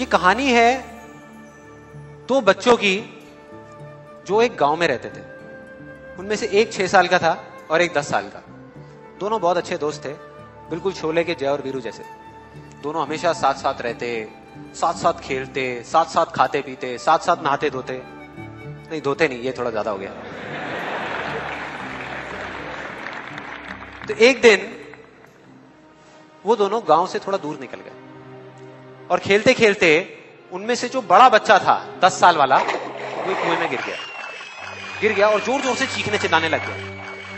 ये कहानी है दो बच्चों की जो एक गाँव में रहते थे। उनमें से एक छह साल का था और एक दस साल का। दोनों बहुत अच्छे दोस्त थे, बिल्कुल छोले के जय और वीरू जैसे। दोनों हमेशा साथ साथ रहते साथ साथ खेलते साथ साथ खाते पीते साथ साथ नहाते धोते। नहीं धोते नहीं, ये थोड़ा ज़्यादा हो गया। तो एक दिन वो दोनों गाँव से थोड़ा दूर निकल गए। और खेलते खेलते उनमें से जो बड़ा बच्चा था, दस साल वाला, वो कुएँ में गिर गया। गिर गया और ज़ोर ज़ोर से चीखने चिल्लाने लग गया,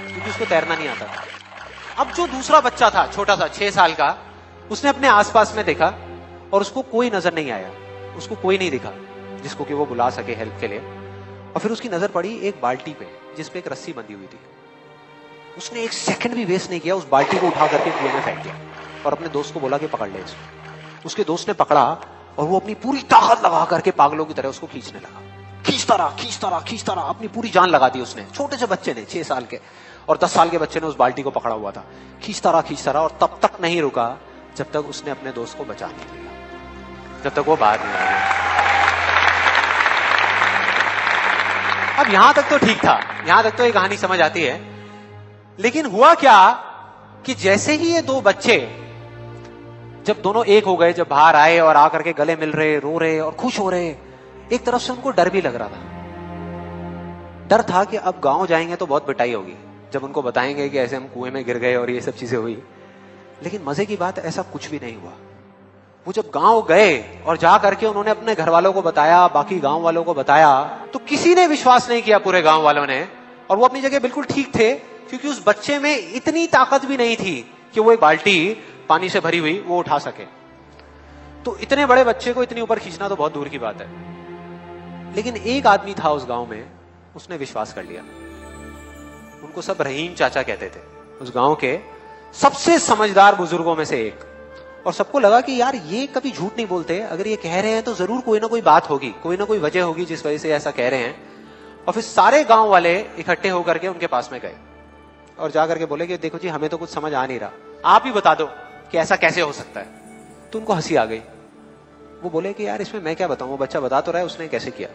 क्योंकि उसको तैरना नहीं आता था। अब जो दूसरा बच्चा था, छोटा सा छह साल का, उसने अपने आसपास में देखा और उसको कोई नज़र नहीं आया। उसको कोई नहीं दिखा, जिसको कि वो बुला सके हेल्प के लिए। और फिर उसकी नज़र पड़ी एक बाल्टी पे जिसपे एक रस्सी बंधी हुई थी। उसने एक सेकंड भी वेस्ट नहीं किया, उस बाल्टी को उठा करके कुएँ में फेंक दिया और अपने दोस्त को बोला कि पकड़ ले इसको। उसके दोस्त ने पकड़ा और वो अपनी पूरी ताकत लगा करके पागलों की तरह उसको खींचने लगा। खींचता रहा खींचता रहा खींचता रहा, अपनी पूरी जान लगा दी उसने। छोटे से बच्चे ने छह साल के। और दस साल के बच्चे ने उस बाल्टी को पकड़ा हुआ था। खींचता रहा खींचता रहा और तब तक नहीं रुका जब तक उसने अपने दोस्त को बचा नहीं लिया। जब तक वो बाहर नहीं आया। अब यहाँ तक तो ठीक था। यहाँ तक तो ये कहानी समझ आती है। लेकिन हुआ क्या कि जैसे ही ये दो बच्चे जब दोनों एक हो गए, जब बाहर आए और आकर के गले मिल रहे, रो रहे और खुश हो रहे, एक तरफ़ से उनको डर भी लग रहा था। डर था कि अब गाँव जाएँगे तो बहुत पिटाई होगी, जब उनको बताएँगे कि ऐसे हम कुएँ में गिर गए और ये सब चीज़ें हुई। लेकिन मज़े की बात, ऐसा कुछ भी नहीं हुआ। वो जब गाँव गए और जा करके उन्होंने अपने घर वालों को बताया, बाकी गाँव वालों को बताया तो किसी ने विश्वास नहीं किया पूरे गाँव वालों ने। और वो अपनी जगह बिल्कुल ठीक थे, क्योंकि उस बच्चे में इतनी ताकत भी नहीं थी कि वो एक बाल्टी पानी से भरी हुई, वो उठा सके। तो इतने बड़े बच्चे को इतनी ऊपर खींचना तो बहुत दूर की बात है। लेकिन एक आदमी था उस गाँव में, उसने विश्वास कर लिया। उनको सब रहीम चाचा कहते थे। उस गाँव के सबसे समझदार बुज़ुर्गों में से एक। और सबको लगा कि यार, ये कभी झूठ नहीं बोलते। अगर ये कह रहे हैं तो ज़रूर कोई ना कोई बात होगी, कोई ना कोई वजह होगी जिस वजह से ऐसा कह रहे हैं। और फिर सारे गाँव वाले इकट्ठे होकर के उनके पास में गए। और जाकर के बोले कि देखो जी, हमें तो कुछ समझ आ नहीं रहा। आप ही बता दो कि ऐसा कैसे हो सकता है? तो उनको हँसी आ गई। वो बोले कि यार, इसमें मैं क्या बताऊँ? वो बच्चा बता तो रहा है, उसने कैसे किया?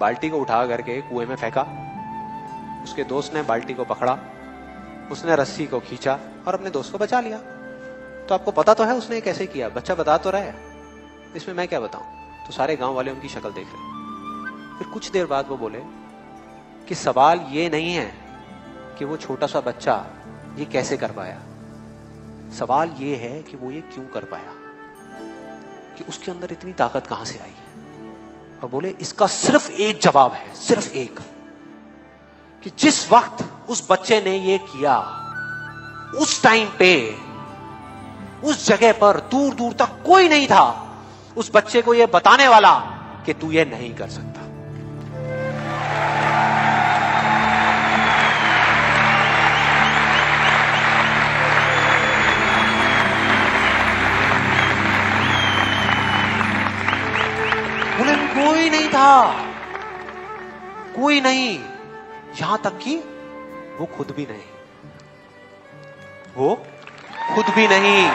बाल्टी को उठा करके कुएँ में फेंका। उसके दोस्त ने बाल्टी को पकड़ा। उसने रस्सी को खींचा और अपने दोस्त को बचा लिया। तो आपको पता तो है, उसने कैसे किया? बच्चा बता तो रहा है। इसमें मैं क्या बताऊँ? तो सारे गाँव वाले उनकी शक्ल देख रहे फिर कुछ देर बाद वो बोले कि सवाल ये नहीं है कि वो छोटा सा बच्चा ये कैसे कर पाया। सवाल ये है कि वो ये क्यों कर पाया? कि उसके अंदर इतनी ताकत कहाँ से आई? और बोले, इसका सिर्फ़ एक जवाब है, सिर्फ़ एक। कि जिस वक्त उस बच्चे ने ये किया, उस टाइम पे, उस जगह पर दूर दूर तक कोई नहीं था। उस बच्चे को यह बताने वाला कि तू ये नहीं कर सकता। कोई नहीं था। कोई नहीं। यहाँ तक कि वो खुद भी नहीं। वो खुद भी नहीं।